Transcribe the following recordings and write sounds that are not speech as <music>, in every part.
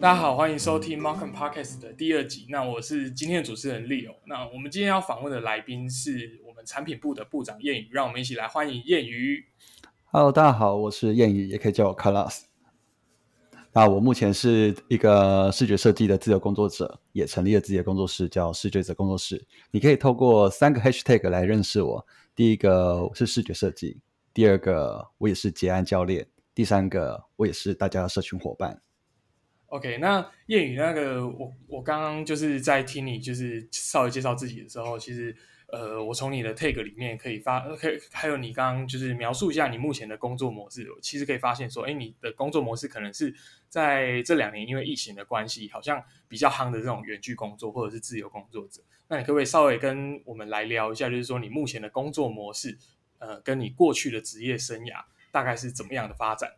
大家好，欢迎收听 Markham Podcast 的第二集。那我是今天的主持人 Leo。那我们今天要访问的来宾是我们产品部的部长燕宇，让我们一起来欢迎燕宇。Hello，大家好，我是燕宇，也可以叫我 Carlos。那我目前是一个视觉设计的自由工作者，也成立了自己的工作室，叫视觉者工作室。你可以透过三个 Hashtag 来认识我。第一个是视觉设计，第二个我也是结案教练，第三个我也是大家的社群伙伴。OK，那燕宇那个我我刚刚就是在听你就是稍微介绍自己的时候，其实呃，我从你的 tag 里面可以发，可以还有你刚刚就是描述一下你目前的工作模式，其实可以发现说，哎，你的工作模式可能是在这两年因为疫情的关系，好像比较夯的这种远距工作或者是自由工作者。那你可不可以稍微跟我们来聊一下，就是说你目前的工作模式，呃，跟你过去的职业生涯大概是怎么样的发展？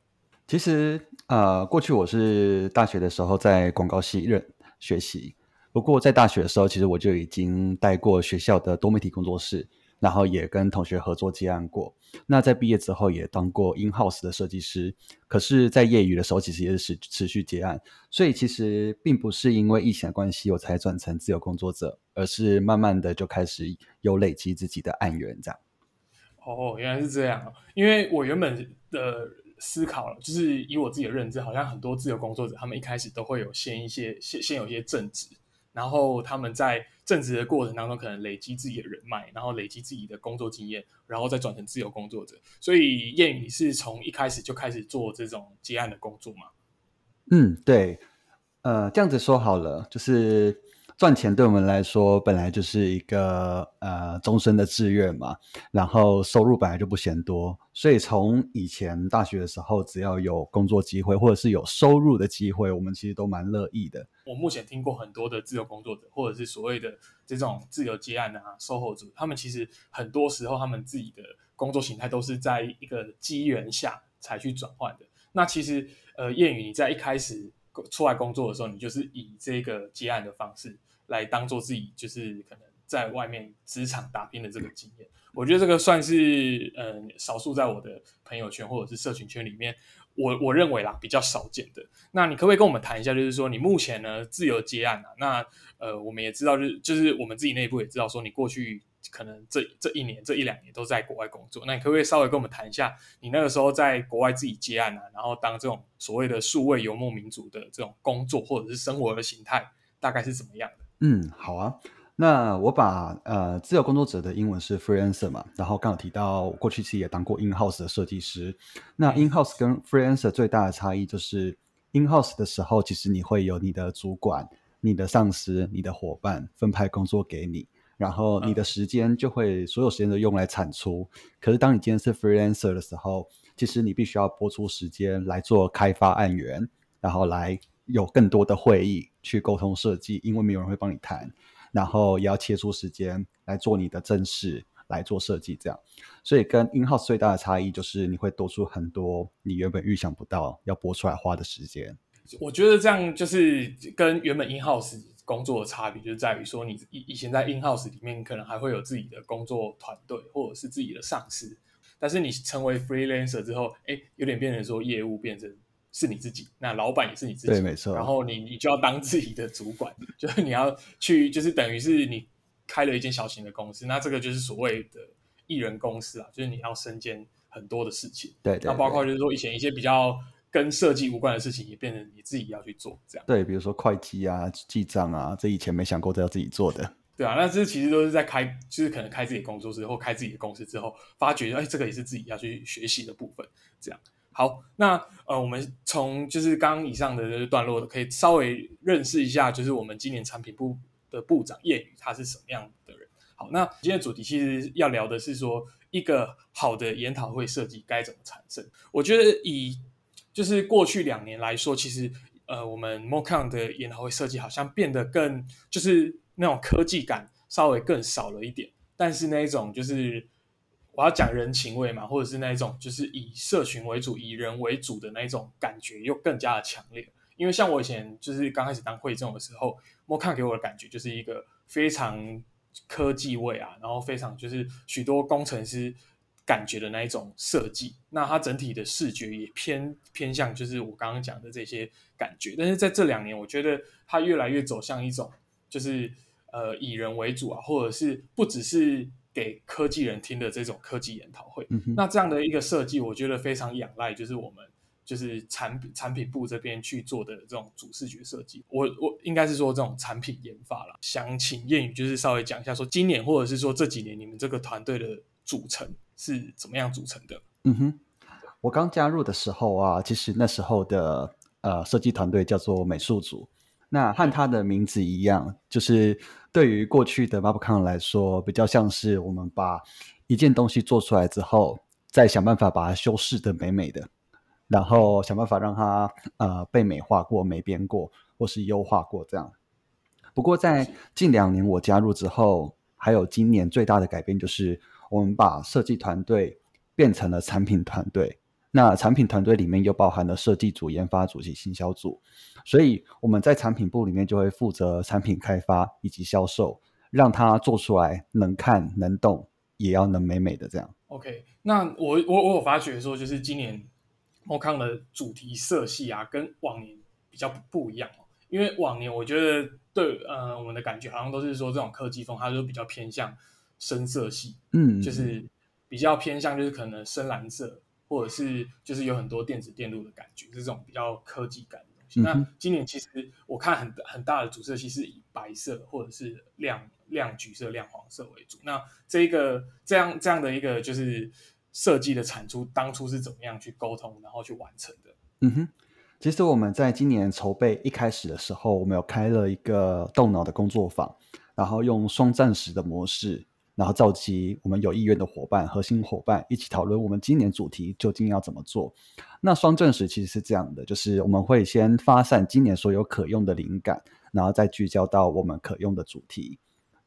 其实，呃，过去我是大学的时候在广告系任学习，不过在大学的时候，其实我就已经带过学校的多媒体工作室，然后也跟同学合作接案过。那在毕业之后也当过 in house 的设计师，可是，在业余的时候，其实也是持持续接案。所以，其实并不是因为疫情的关系我才转成自由工作者，而是慢慢的就开始有累积自己的案源，这样。哦，原来是这样。因为我原本的思考了，就是以我自己的认知，好像很多自由工作者，他们一开始都会有先一些先先有一些正职，然后他们在正职的过程当中，可能累积自己的人脉，然后累积自己的工作经验，然后再转成自由工作者。所以燕宇，你是从一开始就开始做这种接案的工作吗？嗯，对，呃，这样子说好了，就是赚钱对我们来说本来就是一个呃终身的志愿嘛，然后收入本来就不嫌多，所以从以前大学的时候，只要有工作机会或者是有收入的机会，我们其实都蛮乐意的。我目前听过很多的自由工作者，或者是所谓的这种自由接案啊、售后组，他们其实很多时候他们自己的工作形态都是在一个机缘下才去转换的。那其实，呃，燕宇你在一开始出来工作的时候，你就是以这个接案的方式来当做自己就是可能在外面职场打拼的这个经验。我觉得这个算是嗯、少数在我的朋友圈或者是社群圈里面，我我认为啦比较少见的。那你可不可以跟我们谈一下，就是说你目前呢自由接案啊？那呃我们也知道，就是就是我们自己内部也知道，说你过去可能这这一年这一两年都在国外工作。那你可不可以稍微跟我们谈一下，你那个时候在国外自己接案啊，然后当这种所谓的数位游牧民族的这种工作或者是生活的形态，大概是怎么样的？嗯，好啊。那我把呃自由工作者的英文是 freelancer 嘛，然后刚好提到过去其实也当过 in house 的设计师。那 in house 跟 freelancer 最大的差异就是 in house 的时候，其实你会有你的主管、你的上司、你的伙伴分派工作给你，然后你的时间就会所有时间都用来产出。可是当你今天是 freelancer 的时候，其实你必须要拨出时间来做开发案源，然后来有更多的会议去沟通设计，因为没有人会帮你谈。然后也要切出时间来做你的正事，来做设计，这样。所以跟 in house 最大的差异就是你会多出很多你原本预想不到要播出来花的时间。我觉得这样就是跟原本 in house 工作的差别，就在于说你以以前在 in house 里面可能还会有自己的工作团队或者是自己的上司，但是你成为 freelancer 之后，哎，有点变成说业务变成。是你自己，那老板也是你自己，对，没错。然后你你就要当自己的主管，<laughs> 就是你要去，就是等于是你开了一间小型的公司，那这个就是所谓的艺人公司啊，就是你要身兼很多的事情。对，对那包括就是说以前一些比较跟设计无关的事情，也变成你自己要去做，这样。对，比如说会计啊、记账啊，这以前没想过都要自己做的。对啊，那这其实都是在开，就是可能开自己工作室或开自己的公司之后，发觉哎，这个也是自己要去学习的部分，这样。好，那呃，我们从就是刚刚以上的段落，可以稍微认识一下，就是我们今年产品部的部长叶宇他是什么样的人。好，那今天主题其实要聊的是说，一个好的研讨会设计该怎么产生。我觉得以就是过去两年来说，其实呃，我们 Mocon 的研讨会设计好像变得更就是那种科技感稍微更少了一点，但是那一种就是。我要讲人情味嘛，或者是那种就是以社群为主、以人为主的那种感觉，又更加的强烈。因为像我以前就是刚开始当会众的时候，莫看给我的感觉就是一个非常科技味啊，然后非常就是许多工程师感觉的那一种设计。那它整体的视觉也偏偏向就是我刚刚讲的这些感觉。但是在这两年，我觉得它越来越走向一种就是呃以人为主啊，或者是不只是给科技人听的这种科技研讨会。嗯那这样的一个设计，我觉得非常仰赖就是我们。就是产品产品部这边去做的这种主视觉设计，我我应该是说这种产品研发了。想请谚语就是稍微讲一下，说今年或者是说这几年你们这个团队的组成是怎么样组成的？嗯哼，我刚加入的时候啊，其实那时候的呃设计团队叫做美术组，那和它的名字一样，就是对于过去的 Mapcon 来说，比较像是我们把一件东西做出来之后，再想办法把它修饰的美美的。然后想办法让它呃被美化过、美编过，或是优化过这样。不过在近两年我加入之后，还有今年最大的改变就是，我们把设计团队变成了产品团队。那产品团队里面又包含了设计组、研发组及行销组，所以我们在产品部里面就会负责产品开发以及销售，让它做出来能看能动，也要能美美的这样。OK，那我我我有发觉说，就是今年。莫康的主题色系啊，跟往年比较不一样哦。因为往年我觉得对呃我们的感觉好像都是说这种科技风，它就比较偏向深色系，嗯，就是比较偏向就是可能深蓝色，或者是就是有很多电子电路的感觉，是这种比较科技感的东西。那今年其实我看很很大的主色系是以白色或者是亮亮橘色、亮黄色为主。那这一个这样这样的一个就是。设计的产出当初是怎么样去沟通，然后去完成的？嗯哼，其实我们在今年筹备一开始的时候，我们有开了一个动脑的工作坊，然后用双暂时的模式，然后召集我们有意愿的伙伴、核心伙伴一起讨论我们今年主题究竟要怎么做。那双证实其实是这样的，就是我们会先发散今年所有可用的灵感，然后再聚焦到我们可用的主题。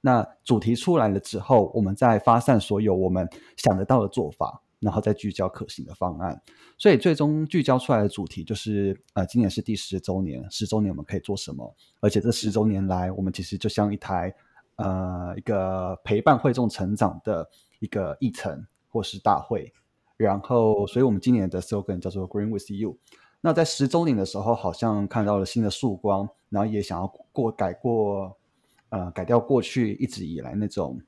那主题出来了之后，我们再发散所有我们想得到的做法，然后再聚焦可行的方案。所以最终聚焦出来的主题就是，呃，今年是第十周年，十周年我们可以做什么？而且这十周年来，我们其实就像一台，呃，一个陪伴会众成长的一个议程或是大会。然后，所以我们今年的 slogan 叫做 Green with You。那在十周年的时候，好像看到了新的曙光，然后也想要过改过。呃，改掉过去一直以来那种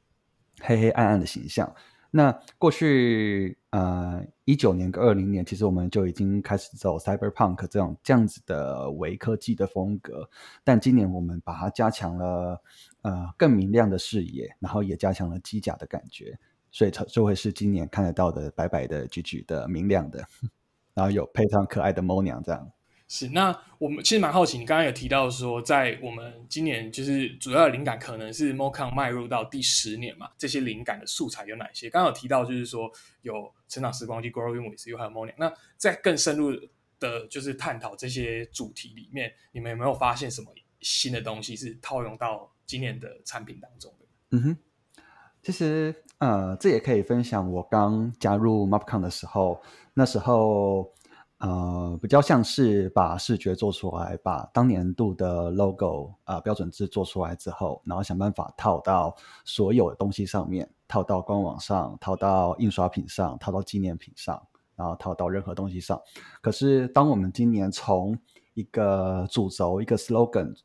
黑黑暗暗的形象。那过去呃一九年跟二零年，其实我们就已经开始走 cyberpunk 这种这样子的伪科技的风格。但今年我们把它加强了呃更明亮的视野，然后也加强了机甲的感觉，所以它就会是今年看得到的白白的、橘橘的、明亮的，<laughs> 然后有配上可爱的猫娘这样。是，那我们其实蛮好奇，你刚刚有提到说，在我们今年就是主要的灵感可能是 Mocon 迈入到第十年嘛，这些灵感的素材有哪些？刚刚有提到就是说有成长时光机 Growing with You 还有 Morning 那在更深入的，就是探讨这些主题里面，你们有没有发现什么新的东西是套用到今年的产品当中的？嗯哼，其实呃，这也可以分享我刚加入 Mapcon 的时候，那时候。呃，比较像是把视觉做出来，把当年度的 logo 啊标准字做出来之后，然后想办法套到所有的东西上面，套到官网上，套到印刷品上，套到纪念品上，然后套到任何东西上。可是，当我们今年从一个主轴、一个 slogan，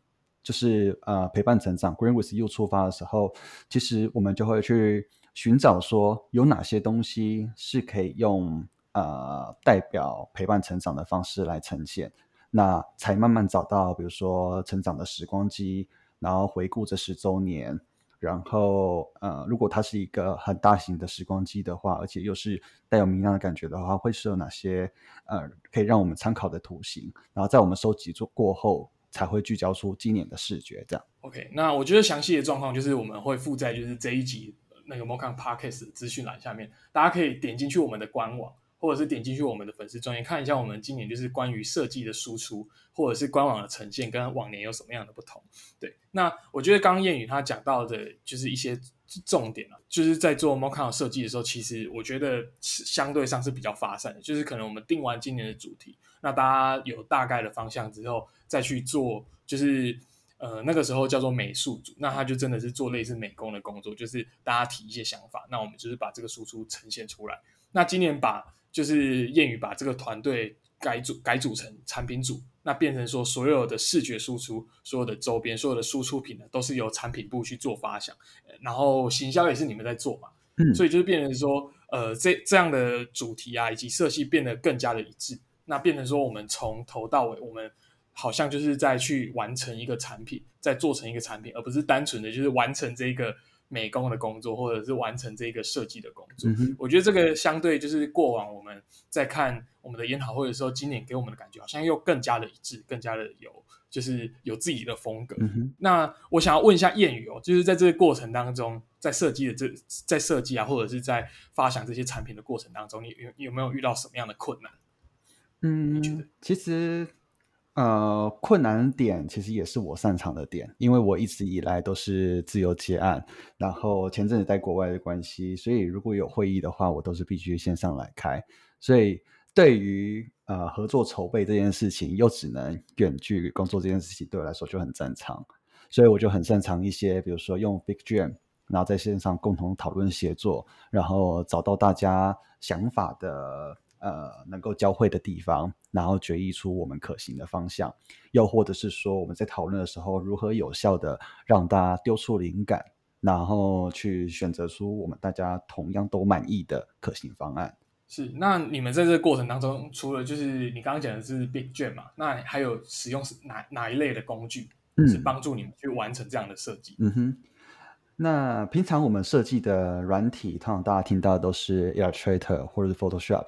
就是呃陪伴成长 Green with You 出发的时候，其实我们就会去寻找说有哪些东西是可以用。呃，代表陪伴成长的方式来呈现，那才慢慢找到，比如说成长的时光机，然后回顾这十周年，然后呃，如果它是一个很大型的时光机的话，而且又是带有明亮的感觉的话，会是有哪些呃可以让我们参考的图形？然后在我们收集做过后，才会聚焦出今年的视觉。这样。OK，那我觉得详细的状况就是我们会附在就是这一集那个 Mokan Podcast 资讯栏下面，大家可以点进去我们的官网。或者是点进去我们的粉丝专页看一下，我们今年就是关于设计的输出，或者是官网的呈现，跟往年有什么样的不同？对，那我觉得刚刚谚语他讲到的，就是一些重点啊，就是在做 m o c a 设计的时候，其实我觉得是相对上是比较发散的，就是可能我们定完今年的主题，那大家有大概的方向之后，再去做，就是呃那个时候叫做美术组，那他就真的是做类似美工的工作，就是大家提一些想法，那我们就是把这个输出呈现出来。那今年把就是谚语把这个团队改组改组成产品组，那变成说所有的视觉输出、所有的周边、所有的输出品呢，都是由产品部去做发想，然后行销也是你们在做嘛，嗯，所以就是变成说，呃，这这样的主题啊，以及色系变得更加的一致，那变成说我们从头到尾，我们好像就是在去完成一个产品，在做成一个产品，而不是单纯的就是完成这个。美工的工作，或者是完成这个设计的工作，我觉得这个相对就是过往我们在看我们的研讨会的时候，今年给我们的感觉好像又更加的一致，更加的有就是有自己的风格。那我想要问一下谚语哦，就是在这个过程当中，在设计的这在设计啊，或者是在发想这些产品的过程当中，你有有没有遇到什么样的困难？嗯，其实。呃，困难点其实也是我擅长的点，因为我一直以来都是自由接案，然后前阵子在国外的关系，所以如果有会议的话，我都是必须线上来开。所以对于呃合作筹备这件事情，又只能远距工作这件事情，对我来说就很正常。所以我就很擅长一些，比如说用 Big Jam，然后在线上共同讨论协作，然后找到大家想法的。呃，能够交汇的地方，然后决议出我们可行的方向，又或者是说我们在讨论的时候，如何有效的让大家丢出灵感，然后去选择出我们大家同样都满意的可行方案。是，那你们在这个过程当中，除了就是你刚刚讲的是 Big Jam 嘛，那还有使用是哪哪一类的工具，是帮助你们去完成这样的设计？嗯哼，那平常我们设计的软体，通常大家听到的都是 Illustrator 或者是 Photoshop。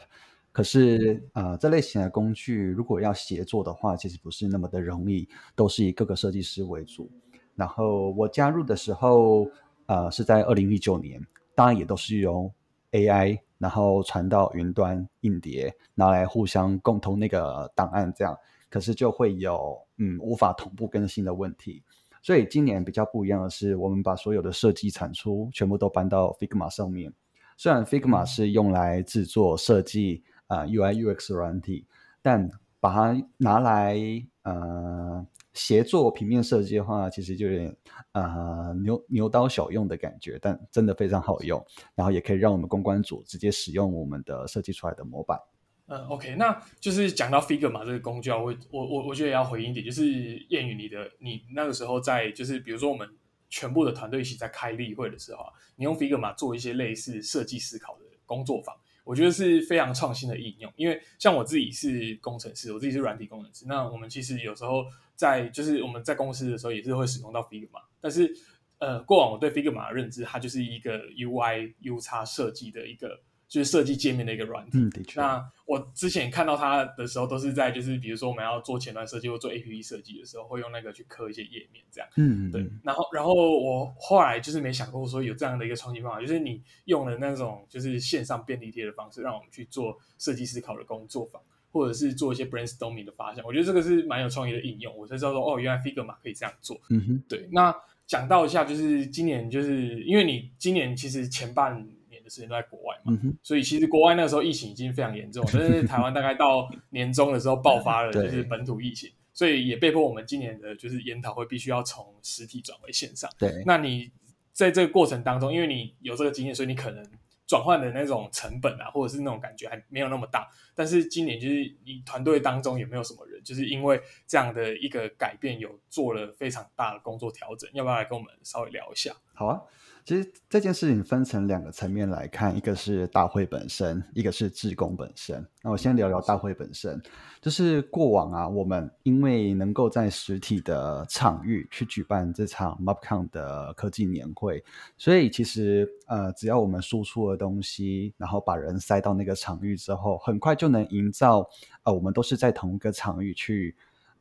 可是，呃，这类型的工具如果要协作的话，其实不是那么的容易，都是以各个设计师为主。然后我加入的时候，呃，是在二零一九年，当然也都是由 AI，然后传到云端硬碟，拿来互相共通那个档案，这样。可是就会有嗯无法同步更新的问题。所以今年比较不一样的是，我们把所有的设计产出全部都搬到 Figma 上面。虽然 Figma 是用来制作设计。啊，UI UX 软体，但把它拿来呃协作平面设计的话，其实就有点呃牛牛刀小用的感觉，但真的非常好用，然后也可以让我们公关组直接使用我们的设计出来的模板。嗯，OK，那就是讲到 Figma 这个工具啊，我我我我觉得也要回应一点，就是谚语你的你那个时候在就是比如说我们全部的团队一起在开例会的时候，你用 Figma 做一些类似设计思考的工作坊。我觉得是非常创新的应用，因为像我自己是工程师，我自己是软体工程师，那我们其实有时候在就是我们在公司的时候也是会使用到 Figma，但是呃，过往我对 Figma 的认知，它就是一个 UI U 叉设计的一个。就是设计界面的一个软体。嗯，的确。那我之前看到它的时候，都是在就是比如说我们要做前端设计或做 APP 设计的时候，会用那个去刻一些页面这样。嗯，对。然后，然后我后来就是没想过说有这样的一个创新方法，就是你用了那种就是线上便利贴的方式，让我们去做设计思考的工作坊，或者是做一些 brainstorming 的发想。我觉得这个是蛮有创意的应用。我才知道说哦，原来 Figma 可以这样做。嗯哼，对。那讲到一下，就是今年就是因为你今年其实前半。的时间都在国外嘛，所以其实国外那个时候疫情已经非常严重，但是台湾大概到年终的时候爆发了，<laughs> 就是本土疫情，所以也被迫我们今年的就是研讨会必须要从实体转为线上。对，那你在这个过程当中，因为你有这个经验，所以你可能转换的那种成本啊，或者是那种感觉还没有那么大。但是今年就是你团队当中有没有什么人，就是因为这样的一个改变，有做了非常大的工作调整？要不要来跟我们稍微聊一下？好啊。其实这件事情分成两个层面来看，一个是大会本身，一个是志工本身。那我先聊聊大会本身，就是过往啊，我们因为能够在实体的场域去举办这场 MapCon 的科技年会，所以其实呃，只要我们输出的东西，然后把人塞到那个场域之后，很快就能营造呃，我们都是在同一个场域去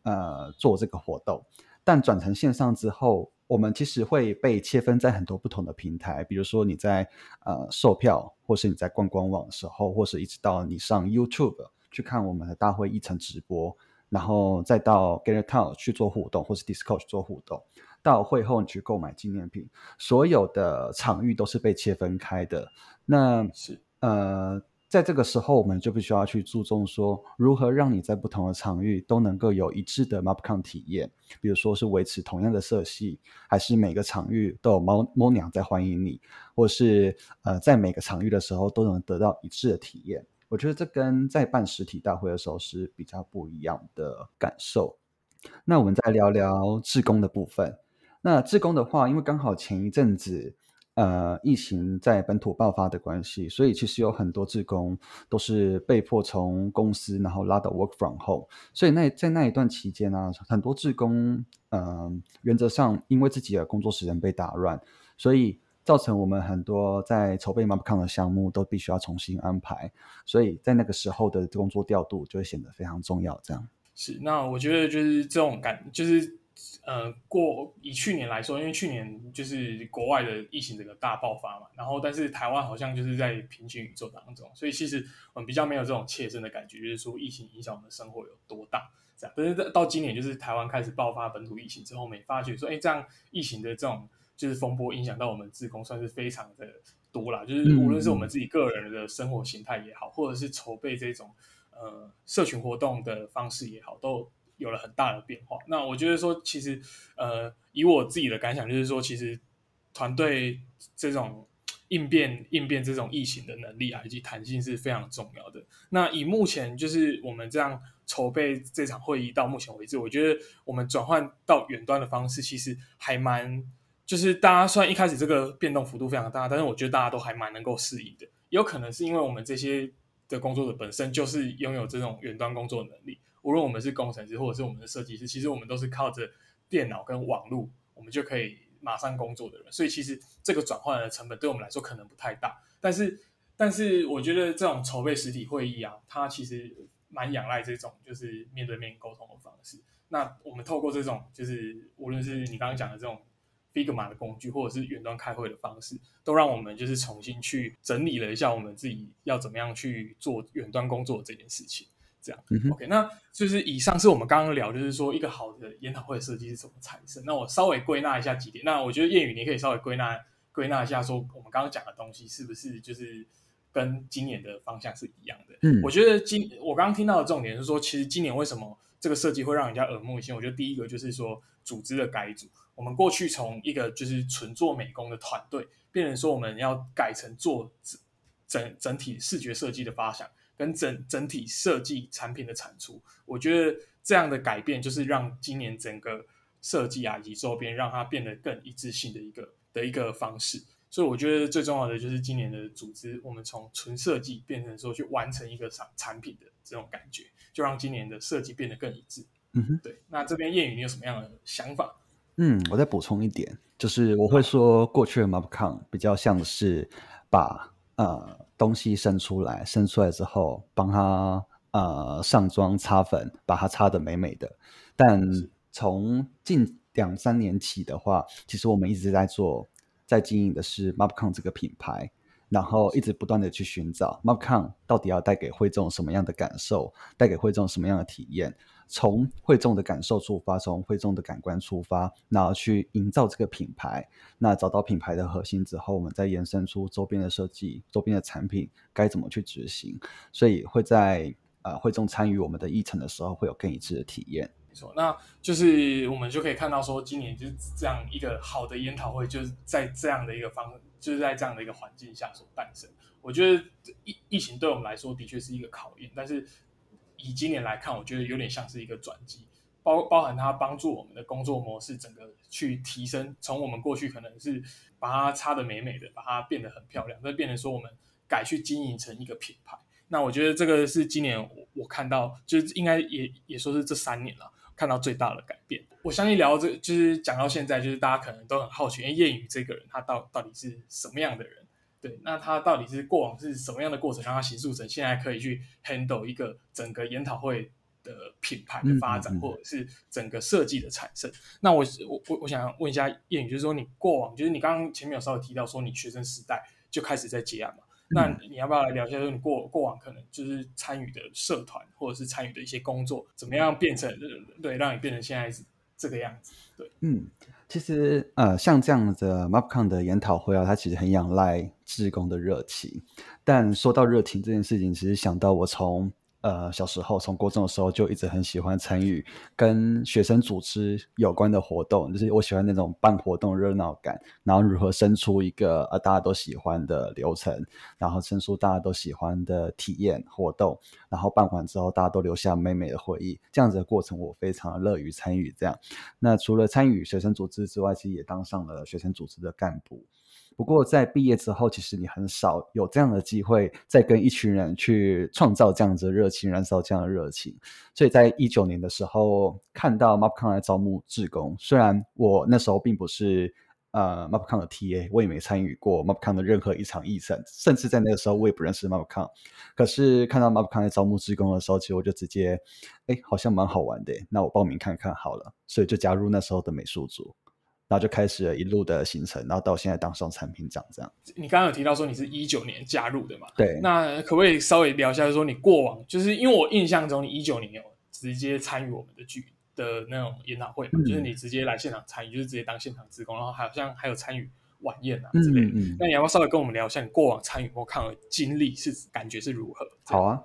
呃做这个活动。但转成线上之后，我们其实会被切分在很多不同的平台，比如说你在呃售票，或是你在逛官网的时候，或是一直到你上 YouTube 去看我们的大会议程直播，然后再到 Get a Town 去做互动，或是 Discord 去做互动，到会后你去购买纪念品，所有的场域都是被切分开的。那是呃。在这个时候，我们就必须要去注重说，如何让你在不同的场域都能够有一致的 MapCon 体验。比如说是维持同样的色系，还是每个场域都有猫猫娘在欢迎你，或是呃，在每个场域的时候都能得到一致的体验。我觉得这跟在办实体大会的时候是比较不一样的感受。那我们再聊聊志工的部分。那志工的话，因为刚好前一阵子。呃，疫情在本土爆发的关系，所以其实有很多职工都是被迫从公司然后拉到 work from home。所以那在那一段期间呢，很多职工，嗯，原则上因为自己的工作时间被打乱，所以造成我们很多在筹备 MapCon 的项目都必须要重新安排。所以在那个时候的工作调度就会显得非常重要。这样是，那我觉得就是这种感，就是。呃，过以去年来说，因为去年就是国外的疫情整个大爆发嘛，然后但是台湾好像就是在平行宇宙当中，所以其实我们比较没有这种切身的感觉，就是说疫情影响我们生活有多大这样。但是到今年就是台湾开始爆发本土疫情之后，我们也发觉说，哎，这样疫情的这种就是风波影响到我们自工算是非常的多啦，就是无论是我们自己个人的生活形态也好，或者是筹备这种呃社群活动的方式也好，都。有了很大的变化。那我觉得说，其实呃，以我自己的感想，就是说，其实团队这种应变应变这种疫情的能力啊，以及弹性是非常重要的。那以目前就是我们这样筹备这场会议到目前为止，我觉得我们转换到远端的方式，其实还蛮就是大家虽然一开始这个变动幅度非常大，但是我觉得大家都还蛮能够适应的。有可能是因为我们这些的工作者本身就是拥有这种远端工作能力。无论我们是工程师或者是我们的设计师，其实我们都是靠着电脑跟网络，我们就可以马上工作的人。所以其实这个转换的成本对我们来说可能不太大。但是，但是我觉得这种筹备实体会议啊，它其实蛮仰赖这种就是面对面沟通的方式。那我们透过这种就是无论是你刚刚讲的这种 Figma 的工具，或者是远端开会的方式，都让我们就是重新去整理了一下我们自己要怎么样去做远端工作这件事情。这样，OK，那就是以上是我们刚刚聊，就是说一个好的研讨会设计是怎么产生。那我稍微归纳一下几点。那我觉得谚语你可以稍微归纳归纳一下，说我们刚刚讲的东西是不是就是跟今年的方向是一样的？嗯，我觉得今我刚刚听到的重点是说，其实今年为什么这个设计会让人家耳目一新？我觉得第一个就是说组织的改组。我们过去从一个就是纯做美工的团队，变成说我们要改成做整整体视觉设计的发想。跟整整体设计产品的产出，我觉得这样的改变就是让今年整个设计啊以及周边让它变得更一致性的一个的一个方式。所以我觉得最重要的就是今年的组织，我们从纯设计变成说去完成一个产产品的这种感觉，就让今年的设计变得更一致。嗯哼，对。那这边谚语你有什么样的想法？嗯，我再补充一点，就是我会说过去的 Mapcon 比较像是把呃。东西生出来，生出来之后，帮他呃上妆、擦粉，把它擦得美美的。但从近两三年起的话，其实我们一直在做，在经营的是 Mapcon 这个品牌，然后一直不断的去寻找 Mapcon 到底要带给会众什么样的感受，带给会众什么样的体验。从会众的感受出发，从会众的感官出发，然后去营造这个品牌。那找到品牌的核心之后，我们再延伸出周边的设计、周边的产品该怎么去执行。所以会在呃会众参与我们的议程的时候，会有更一致的体验。没错，那就是我们就可以看到说，今年就是这样一个好的研讨会，就是在这样的一个方，就是在这样的一个环境下所诞生。我觉得疫疫情对我们来说的确是一个考验，但是。以今年来看，我觉得有点像是一个转机，包包含它帮助我们的工作模式整个去提升，从我们过去可能是把它擦的美美的，把它变得很漂亮，再变成说我们改去经营成一个品牌。那我觉得这个是今年我我看到，就是应该也也说是这三年了，看到最大的改变。我相信聊这就是讲到现在，就是大家可能都很好奇，哎，谚语这个人他到到底是什么样的人？对，那他到底是过往是什么样的过程，让他形塑成现在可以去 handle 一个整个研讨会的品牌的发展，或者是整个设计的产生？那我我我我想问一下谚语，就是说你过往，就是你刚刚前面有稍微提到说你学生时代就开始在接案嘛？那你要不要来聊一下，说你过过往可能就是参与的社团，或者是参与的一些工作，怎么样变成对，让你变成现在这个样子？对，嗯。其实呃，像这样的 MapCon 的研讨会啊，它其实很仰赖志工的热情。但说到热情这件事情，其实想到我从呃，小时候从高中的时候就一直很喜欢参与跟学生组织有关的活动，就是我喜欢那种办活动热闹感，然后如何生出一个呃大家都喜欢的流程，然后生出大家都喜欢的体验活动，然后办完之后大家都留下美美的回忆，这样子的过程我非常乐于参与。这样，那除了参与学生组织之外，其实也当上了学生组织的干部。不过在毕业之后，其实你很少有这样的机会，再跟一群人去创造这样子的热情，燃烧这样的热情。所以在一九年的时候，看到 MapCon 来招募志工，虽然我那时候并不是呃 MapCon 的 TA，我也没参与过 MapCon 的任何一场议程，甚至在那个时候我也不认识 MapCon。可是看到 MapCon 来招募志工的时候，其实我就直接，哎，好像蛮好玩的，那我报名看看好了，所以就加入那时候的美术组。然后就开始了一路的行程，然后到现在当上产品长这样。你刚刚有提到说你是一九年加入的嘛？对。那可不可以稍微聊一下，就说你过往，就是因为我印象中你一九年有直接参与我们的剧的那种研讨会嘛，就是你直接来现场参与，就是直接当现场职工，然后好像还有参与晚宴啊之类的。那你要不要稍微跟我们聊一下你过往参与过抗的经历是感觉是如何？好啊，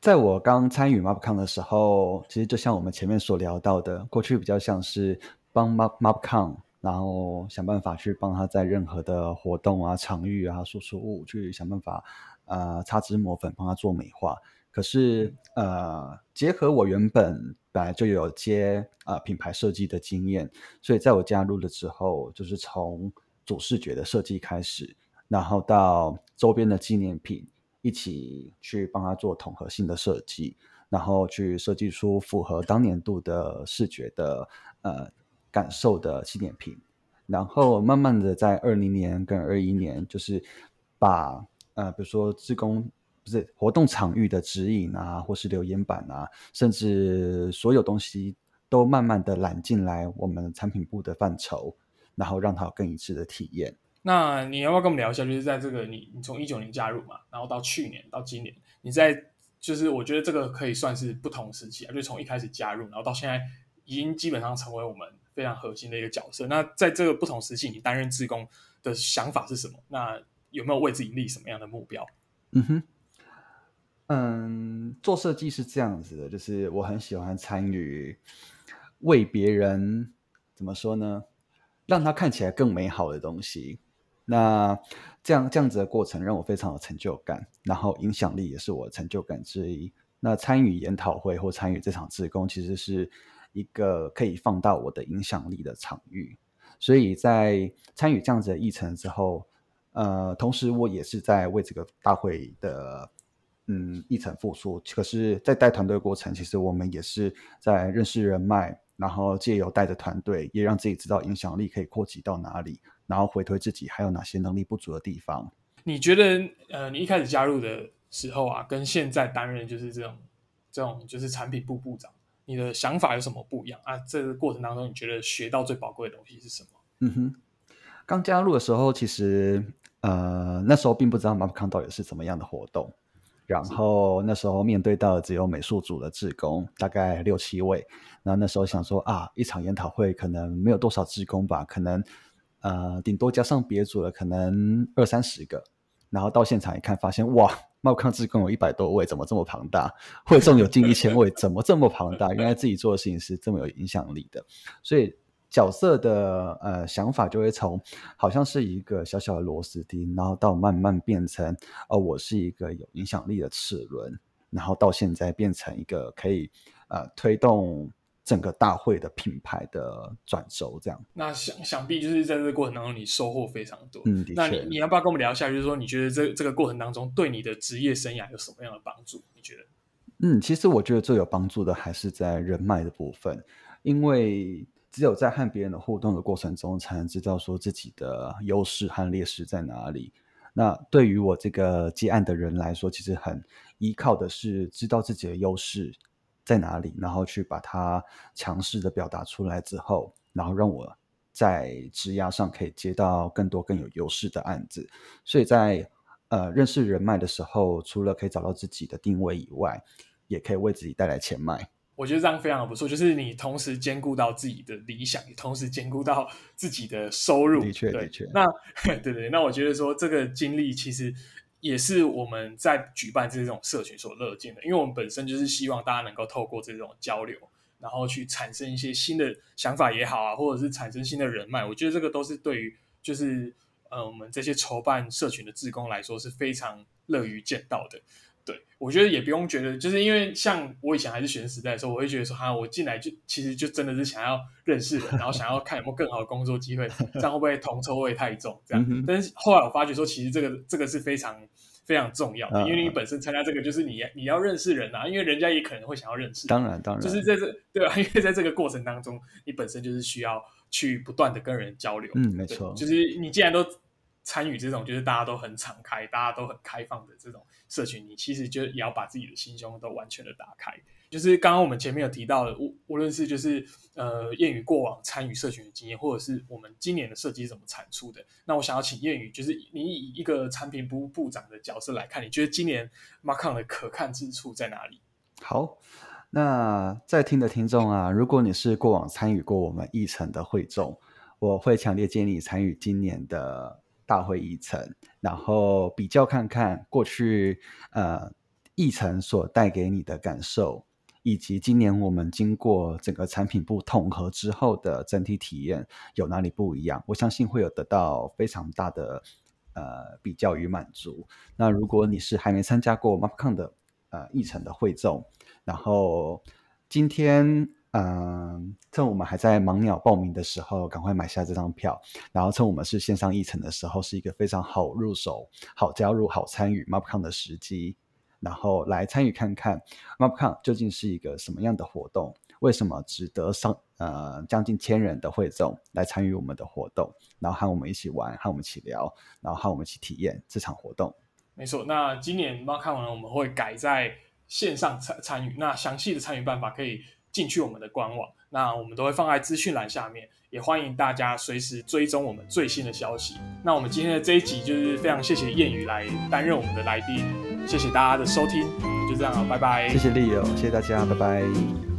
在我刚参与 MapCon 的时候，其实就像我们前面所聊到的，过去比较像是帮 Map MapCon。然后想办法去帮他在任何的活动啊、场域啊、输出物去想办法，呃，擦脂抹粉帮他做美化。可是，呃，结合我原本本来就有接呃品牌设计的经验，所以在我加入了之后，就是从主视觉的设计开始，然后到周边的纪念品，一起去帮他做统合性的设计，然后去设计出符合当年度的视觉的呃。感受的纪念品，然后慢慢的在二零年跟二一年，就是把呃，比如说自工不是活动场域的指引啊，或是留言板啊，甚至所有东西都慢慢的揽进来我们产品部的范畴，然后让它有更一致的体验。那你要不要跟我们聊一下？就是在这个你你从一九年加入嘛，然后到去年到今年，你在就是我觉得这个可以算是不同时期啊，就从一开始加入，然后到现在已经基本上成为我们。非常核心的一个角色。那在这个不同时期，你担任志工的想法是什么？那有没有为自己立什么样的目标？嗯哼，嗯，做设计是这样子的，就是我很喜欢参与为别人怎么说呢，让他看起来更美好的东西。那这样这样子的过程让我非常有成就感，然后影响力也是我成就感之一。那参与研讨会或参与这场志工，其实是。一个可以放大我的影响力的场域，所以在参与这样子的议程之后，呃，同时我也是在为这个大会的嗯议程付出。可是，在带团队过程，其实我们也是在认识人脉，然后借由带着团队，也让自己知道影响力可以扩及到哪里，然后回推自己还有哪些能力不足的地方。你觉得，呃，你一开始加入的时候啊，跟现在担任就是这种这种就是产品部部长。你的想法有什么不一样啊？这个过程当中，你觉得学到最宝贵的东西是什么？嗯哼，刚加入的时候，其实呃那时候并不知道 MapCon 到底是怎么样的活动，然后那时候面对到只有美术组的志工，大概六七位，然后那时候想说啊，一场研讨会可能没有多少志工吧，可能呃顶多加上别组的可能二三十个，然后到现场一看，发现哇！茂康志共有一百多位，怎么这么庞大？会众有近一千位，怎么这么庞大？原来自己做的事情是这么有影响力的，所以角色的呃想法就会从好像是一个小小的螺丝钉，然后到慢慢变成哦，我是一个有影响力的齿轮，然后到现在变成一个可以呃推动。整个大会的品牌的转轴，这样。那想想必就是在这个过程当中，你收获非常多。嗯，那你你要不要跟我们聊一下？就是说，你觉得这这个过程当中，对你的职业生涯有什么样的帮助？你觉得？嗯，其实我觉得最有帮助的还是在人脉的部分，因为只有在和别人的互动的过程中，才能知道说自己的优势和劣势在哪里。那对于我这个接案的人来说，其实很依靠的是知道自己的优势。在哪里？然后去把它强势的表达出来之后，然后让我在质押上可以接到更多更有优势的案子。所以在呃认识人脉的时候，除了可以找到自己的定位以外，也可以为自己带来钱脉。我觉得这样非常的不错，就是你同时兼顾到自己的理想，也同时兼顾到自己的收入。的确，对的确。那 <laughs> 对对，那我觉得说这个经历其实也是我们在举办这种社群所乐见的，因为我们本身就是希望大家能够透过这种交流，然后去产生一些新的想法也好啊，或者是产生新的人脉。我觉得这个都是对于就是呃我们这些筹办社群的志工来说是非常乐于见到的。对，我觉得也不用觉得，就是因为像我以前还是学生时代的时候，我会觉得说，哈，我进来就其实就真的是想要认识人，然后想要看有没有更好的工作机会，这样会不会铜臭味太重？这样，但是后来我发觉说，其实这个这个是非常非常重要的，因为你本身参加这个，就是你你要认识人啊，因为人家也可能会想要认识，当然当然，就是在这对吧？因为在这个过程当中，你本身就是需要去不断的跟人交流，嗯，没错，就是你既然都。参与这种就是大家都很敞开、大家都很开放的这种社群，你其实就也要把自己的心胸都完全的打开。就是刚刚我们前面有提到的，无无论是就是呃谚语过往参与社群的经验，或者是我们今年的设计是怎么产出的，那我想要请谚语，就是你以一个产品部部长的角色来看，你觉得今年 Markon 的可看之处在哪里？好，那在听的听众啊，如果你是过往参与过我们议程的会众，我会强烈建议你参与今年的。大会议程，然后比较看看过去呃议程所带给你的感受，以及今年我们经过整个产品部统合之后的整体体验有哪里不一样？我相信会有得到非常大的呃比较与满足。那如果你是还没参加过 Mapcon 的呃议程的会众，然后今天。嗯，趁我们还在盲鸟报名的时候，赶快买下这张票。然后趁我们是线上议程的时候，是一个非常好入手、好加入、好参与 MapCon 的时机。然后来参与看看 MapCon 究竟是一个什么样的活动？为什么值得上呃将近千人的会众来参与我们的活动？然后和我们一起玩，和我们一起聊，然后和我们一起体验这场活动。没错，那今年 MapCon 呢，我们会改在线上参参与。那详细的参与办法可以。进去我们的官网，那我们都会放在资讯栏下面，也欢迎大家随时追踪我们最新的消息。那我们今天的这一集就是非常谢谢谚语来担任我们的来宾，谢谢大家的收听，就这样了，拜拜。谢谢利友，谢谢大家，拜拜。